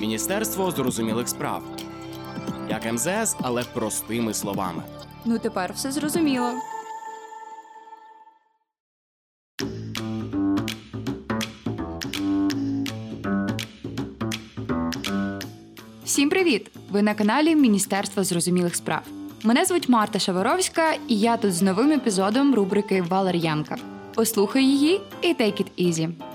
Міністерство зрозумілих справ. Як МЗС, але простими словами. Ну тепер все зрозуміло. Всім привіт! Ви на каналі Міністерства зрозумілих справ. Мене звуть Марта Шаворовська, і я тут з новим епізодом рубрики Валер'янка. Послухай її і take it easy.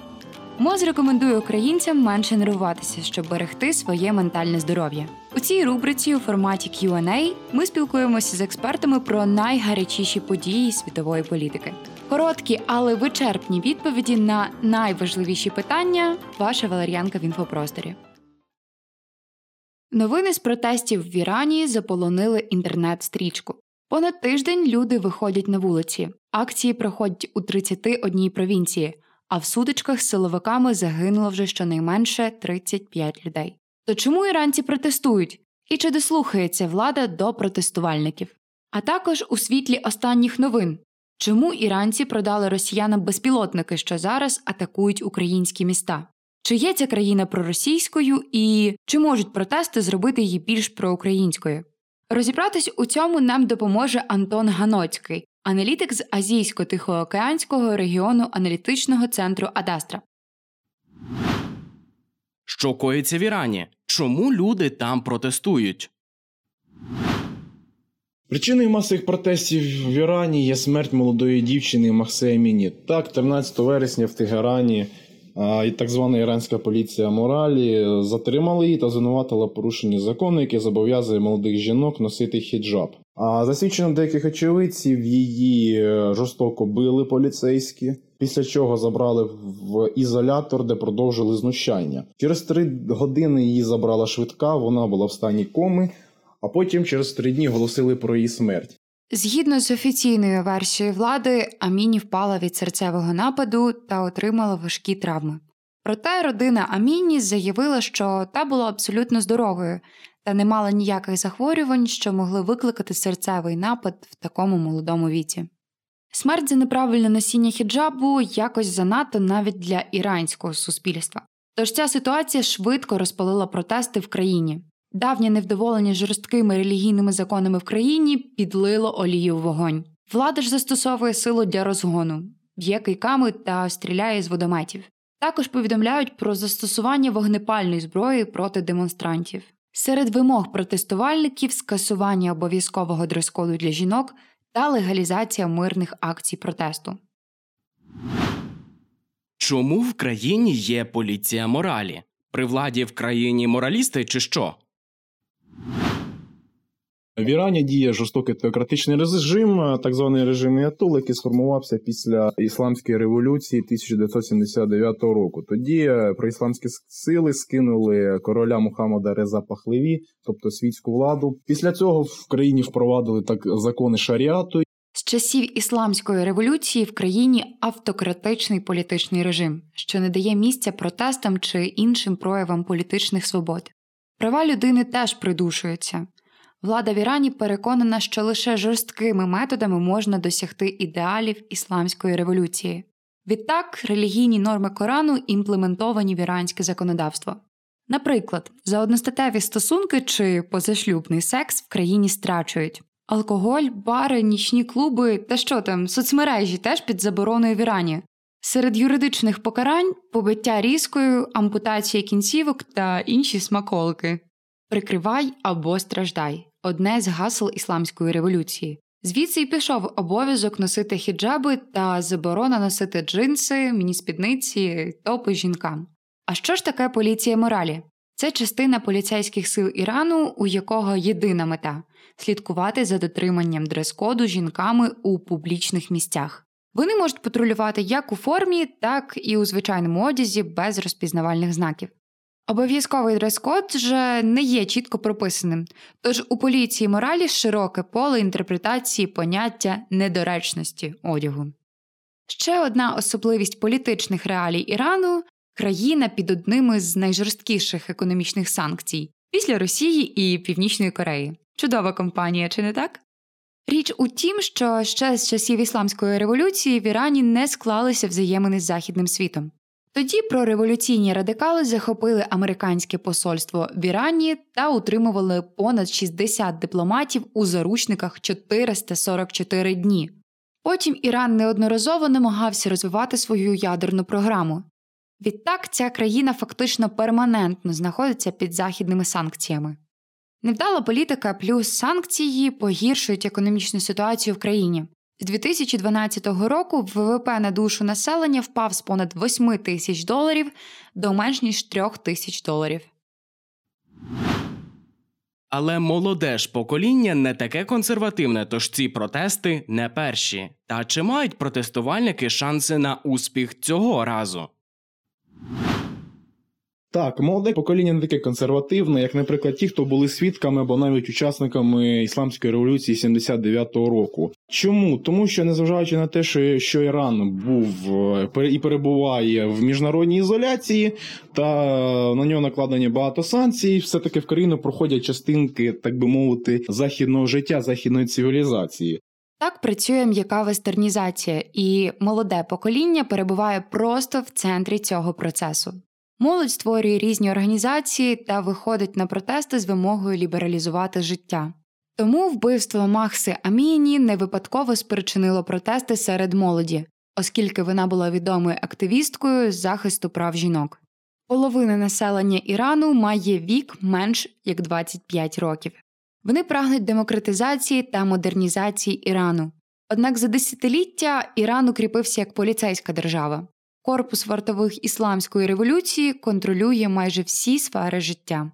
МОЗ рекомендує українцям менше нервуватися, щоб берегти своє ментальне здоров'я. У цій рубриці у форматі Q&A ми спілкуємося з експертами про найгарячіші події світової політики. Короткі, але вичерпні відповіді на найважливіші питання. Ваша Валер'янка в інфопросторі. Новини з протестів в Ірані заполонили інтернет-стрічку. Понад тиждень люди виходять на вулиці. Акції проходять у 31 провінції, а в сутичках з силовиками загинуло вже щонайменше 35 людей. То чому іранці протестують? І чи дослухається влада до протестувальників? А також у світлі останніх новин. Чому іранці продали росіянам безпілотники, що зараз атакують українські міста? Чи є ця країна проросійською і чи можуть протести зробити її більш проукраїнською? Розібратись у цьому нам допоможе Антон Ганоцький, аналітик з Азійсько-Тихоокеанського регіону аналітичного центру Адастра. Що коїться в Ірані? Чому люди там протестують? Причиною масових протестів в Ірані є смерть молодої дівчини Махсе Аміні. Так, 13 вересня в Тегерані і так звана іранська поліція моралі затримали її та звинуватила порушення закону, яке зобов'язує молодих жінок носити хіджаб. А свідченням деяких очевидців її е, жорстоко били поліцейські, після чого забрали в ізолятор, де продовжили знущання. Через три години її забрала швидка, вона була в стані коми, а потім через три дні оголосили про її смерть. Згідно з офіційною версією влади, Аміні впала від серцевого нападу та отримала важкі травми. Проте родина Аміні заявила, що та була абсолютно здоровою та не мала ніяких захворювань, що могли викликати серцевий напад в такому молодому віці. Смерть за неправильне носіння хіджабу якось занадто навіть для іранського суспільства. Тож ця ситуація швидко розпалила протести в країні. Давнє невдоволення жорсткими релігійними законами в країні підлило олію в вогонь. Влада ж застосовує силу для розгону, б'є кийками та стріляє з водометів. Також повідомляють про застосування вогнепальної зброї проти демонстрантів. Серед вимог протестувальників скасування обов'язкового дрес-коду для жінок та легалізація мирних акцій протесту. Чому в країні є поліція моралі? При владі в країні моралісти чи що? В Ірані діє жорстокий теократичний режим, так званий режим Іатул, який сформувався після ісламської революції 1979 року. Тоді е, проісламські сили скинули короля Мухаммада Реза Пахлеві, тобто світську владу. Після цього в країні впровадили так закони шаріату. З часів ісламської революції в країні автократичний політичний режим, що не дає місця протестам чи іншим проявам політичних свобод. Права людини теж придушуються. Влада в Ірані переконана, що лише жорсткими методами можна досягти ідеалів ісламської революції. Відтак, релігійні норми Корану імплементовані в іранське законодавство. Наприклад, за одностатеві стосунки чи позашлюбний секс в країні страчують. Алкоголь, бари, нічні клуби та що там, соцмережі теж під забороною в Ірані. Серед юридичних покарань побиття різкою, ампутація кінцівок та інші смаколики. Прикривай або страждай одне з гасел ісламської революції. Звідси й пішов обов'язок носити хіджаби та заборона носити джинси, мініспідниці, топи жінкам. А що ж таке поліція моралі? Це частина поліцейських сил Ірану, у якого єдина мета слідкувати за дотриманням дрес-коду жінками у публічних місцях. Вони можуть патрулювати як у формі, так і у звичайному одязі без розпізнавальних знаків. Обов'язковий дрес-код вже не є чітко прописаним, тож у поліції моралі широке поле інтерпретації поняття недоречності одягу. Ще одна особливість політичних реалій Ірану країна під одним із найжорсткіших економічних санкцій після Росії і Північної Кореї. Чудова компанія, чи не так? Річ у тім, що ще з часів ісламської революції в Ірані не склалися взаємини з західним світом. Тоді прореволюційні радикали захопили американське посольство в Ірані та утримували понад 60 дипломатів у заручниках 444 дні. Потім Іран неодноразово намагався розвивати свою ядерну програму. Відтак ця країна фактично перманентно знаходиться під західними санкціями. Невдала політика плюс санкції погіршують економічну ситуацію в країні. З 2012 року ВВП на душу населення впав з понад 8 тисяч доларів до менш ніж 3 тисяч доларів. Але молоде ж покоління не таке консервативне, тож ці протести не перші. Та чи мають протестувальники шанси на успіх цього разу? Так, молоде покоління не таке консервативне, як, наприклад, ті, хто були свідками або навіть учасниками ісламської революції 79-го року. Чому? Тому що, незважаючи на те, що, що Іран був е, і перебуває в міжнародній ізоляції, та на нього накладені багато санкцій, все таки в країну проходять частинки, так би мовити, західного життя, західної цивілізації. Так працює м'яка вестернізація, і молоде покоління перебуває просто в центрі цього процесу. Молодь створює різні організації та виходить на протести з вимогою лібералізувати життя. Тому вбивство Махси Аміні не випадково спричинило протести серед молоді, оскільки вона була відомою активісткою з захисту прав жінок. Половина населення Ірану має вік менш як 25 років. Вони прагнуть демократизації та модернізації Ірану. Однак за десятиліття Іран укріпився як поліцейська держава. Корпус вартових ісламської революції контролює майже всі сфери життя.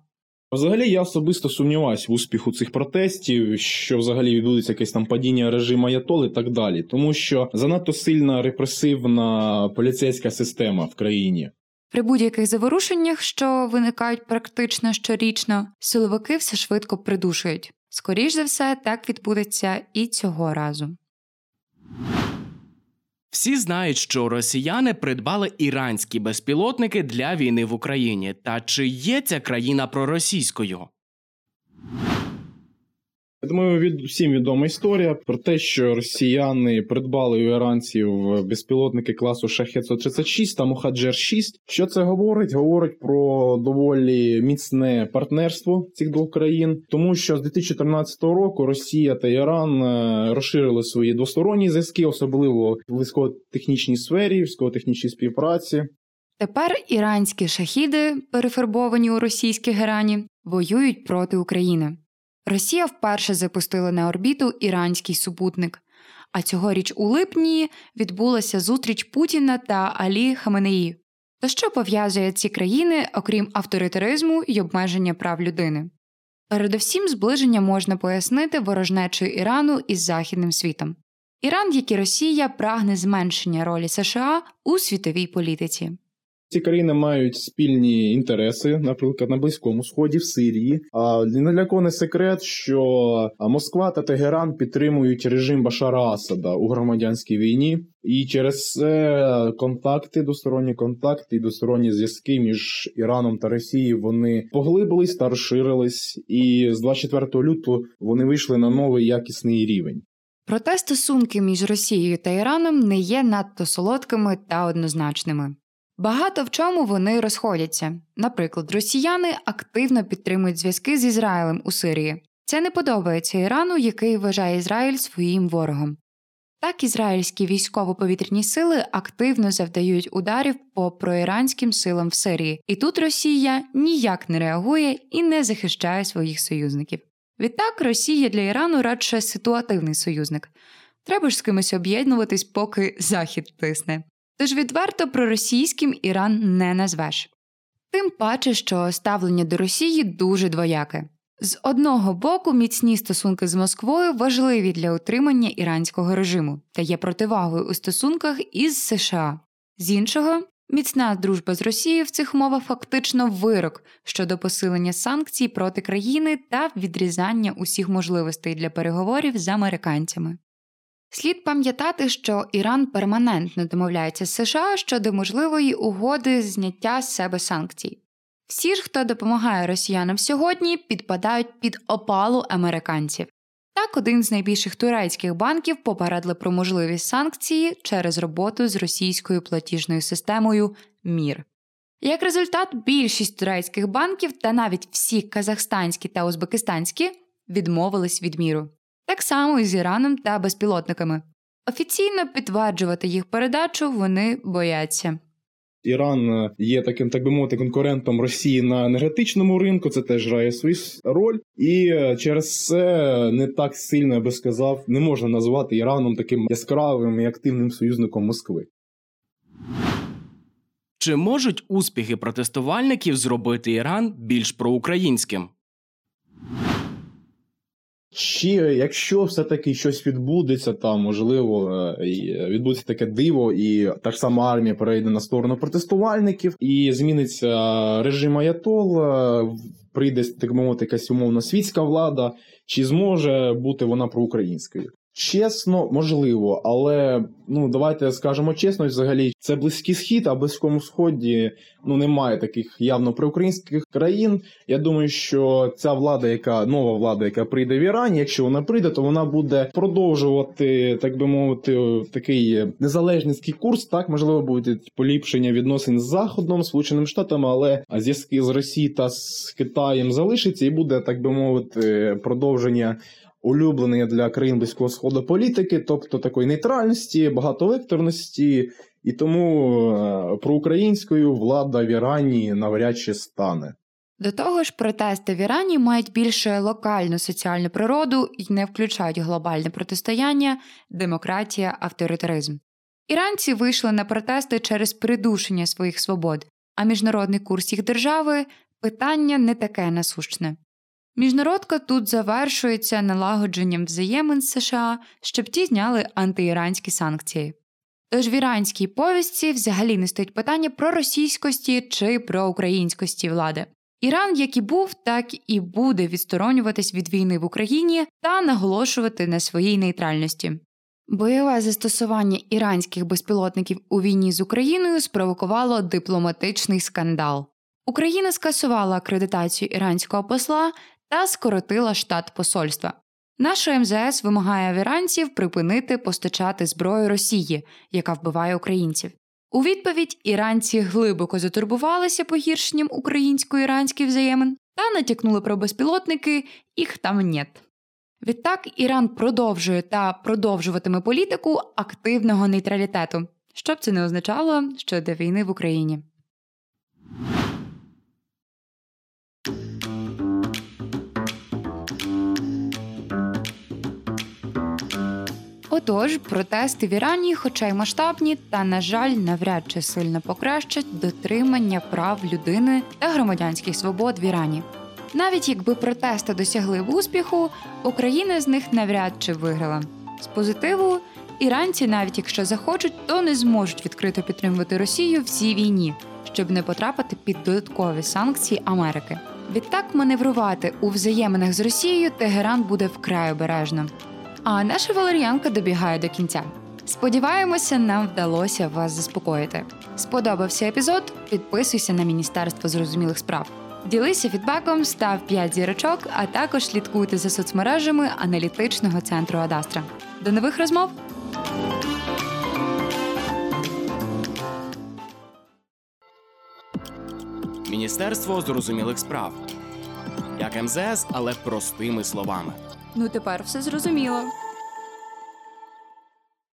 Взагалі, я особисто сумніваюся в успіху цих протестів, що взагалі відбудеться якесь там падіння режиму Аятол і так далі, тому що занадто сильна репресивна поліцейська система в країні. При будь-яких заворушеннях, що виникають практично щорічно, силовики все швидко придушують. Скоріш за все, так відбудеться і цього разу. Всі знають, що росіяни придбали іранські безпілотники для війни в Україні. Та чи є ця країна проросійською? Я думаю, від всім відома історія про те, що росіяни придбали у іранців безпілотники класу шахет 136 та Мухаджер 6 Що це говорить? Говорить про доволі міцне партнерство цих двох країн, тому що з 2014 року Росія та Іран е, розширили свої двосторонні зв'язки, особливо в військово-технічній сфері, військово-технічній співпраці. Тепер іранські шахіди, перефарбовані у російські герані, воюють проти України. Росія вперше запустила на орбіту іранський супутник. А цьогоріч у липні відбулася зустріч Путіна та Алі Хаменеї. То що пов'язує ці країни, окрім авторитаризму і обмеження прав людини? Передовсім зближення можна пояснити ворожнечою Ірану із Західним світом. Іран, як і Росія, прагне зменшення ролі США у світовій політиці. Ці країни мають спільні інтереси, наприклад, на Близькому Сході, в Сирії. А не для кого не секрет, що Москва та Тегеран підтримують режим Башара Асада у громадянській війні, і через це контакти, двосторонні контакти і двосторонні зв'язки між Іраном та Росією вони поглибились та розширились. І з 24 лютого вони вийшли на новий якісний рівень. Проте стосунки між Росією та Іраном не є надто солодкими та однозначними. Багато в чому вони розходяться. Наприклад, росіяни активно підтримують зв'язки з Ізраїлем у Сирії. Це не подобається Ірану, який вважає Ізраїль своїм ворогом. Так, ізраїльські військово-повітряні сили активно завдають ударів по проіранським силам в Сирії, і тут Росія ніяк не реагує і не захищає своїх союзників. Відтак, Росія для Ірану радше ситуативний союзник. Треба ж з кимось об'єднуватись, поки Захід тисне. Тож відверто проросійським Іран не назвеш. Тим паче, що ставлення до Росії дуже двояке. З одного боку, міцні стосунки з Москвою важливі для утримання іранського режиму та є противагою у стосунках із США. З іншого, міцна дружба з Росією в цих умовах фактично вирок щодо посилення санкцій проти країни та відрізання усіх можливостей для переговорів з американцями. Слід пам'ятати, що Іран перманентно домовляється з США щодо можливої угоди зняття з себе санкцій. Всі ж, хто допомагає росіянам сьогодні, підпадають під опалу американців. Так, один з найбільших турецьких банків попередили про можливість санкції через роботу з російською платіжною системою МІР. Як результат, більшість турецьких банків та навіть всі казахстанські та узбекистанські відмовились від міру. Так само і з Іраном та безпілотниками. Офіційно підтверджувати їх передачу вони бояться. Іран е, є таким, так би мовити, конкурентом Росії на енергетичному ринку. Це теж грає свою роль, і е, через це не так сильно я би сказав, не можна назвати Іраном таким яскравим і активним союзником Москви. Чи можуть успіхи протестувальників зробити Іран більш проукраїнським? Ще якщо все-таки щось відбудеться, там можливо е, відбудеться таке диво, і та ж сама армія перейде на сторону протестувальників, і зміниться режим Аятол, е, прийде так мовити якась умовно світська влада, чи зможе бути вона проукраїнською? Чесно, можливо, але ну давайте скажемо чесно, взагалі це близький схід, а близькому сході ну немає таких явно проукраїнських країн. Я думаю, що ця влада, яка нова влада, яка прийде в Ірані, якщо вона прийде, то вона буде продовжувати, так би мовити, такий незалежницький курс. Так можливо буде поліпшення відносин з Заходом, Сполученими Штатами, але зв'язки з Росією та з Китаєм залишиться, і буде так би мовити продовження. Улюбленої для країн близького сходу політики, тобто такої нейтральності, багатовекторності, і тому е, проукраїнською влада в Ірані навряд чи стане. До того ж, протести в Ірані мають більше локальну соціальну природу і не включають глобальне протистояння, демократія, авторитаризм. Іранці вийшли на протести через придушення своїх свобод, а міжнародний курс їх держави питання не таке насущне. Міжнародка тут завершується налагодженням взаємин з США, щоб ті зняли антиіранські санкції. Тож в іранській повісті взагалі не стоїть питання про російськості чи про українськості влади. Іран, як і був, так і буде відсторонюватись від війни в Україні та наголошувати на своїй нейтральності. Бойове застосування іранських безпілотників у війні з Україною спровокувало дипломатичний скандал. Україна скасувала акредитацію іранського посла та скоротила штат посольства. Наше МЗС вимагає в іранців припинити постачати зброю Росії, яка вбиває українців. У відповідь іранці глибоко затурбувалися погіршенням українсько-іранських взаємин та натякнули про безпілотники їх там нет. Відтак Іран продовжує та продовжуватиме політику активного нейтралітету, що б це не означало щодо війни в Україні. Отож, протести в Ірані, хоча й масштабні, та, на жаль, навряд чи сильно покращать дотримання прав людини та громадянських свобод в Ірані. Навіть якби протести досягли б успіху, Україна з них навряд чи виграла. З позитиву, іранці, навіть якщо захочуть, то не зможуть відкрито підтримувати Росію в цій війні, щоб не потрапити під додаткові санкції Америки. Відтак маневрувати у взаєминах з Росією Тегеран буде вкрай обережно. А наша валер'янка добігає до кінця. Сподіваємося, нам вдалося вас заспокоїти. Сподобався епізод? Підписуйся на Міністерство зрозумілих справ. Ділися фідбеком, став 5 зірочок, а також слідкуйте за соцмережами аналітичного центру Адастра. До нових розмов! Міністерство зрозумілих справ. Як МЗС, але простими словами. Ну тепер все зрозуміло.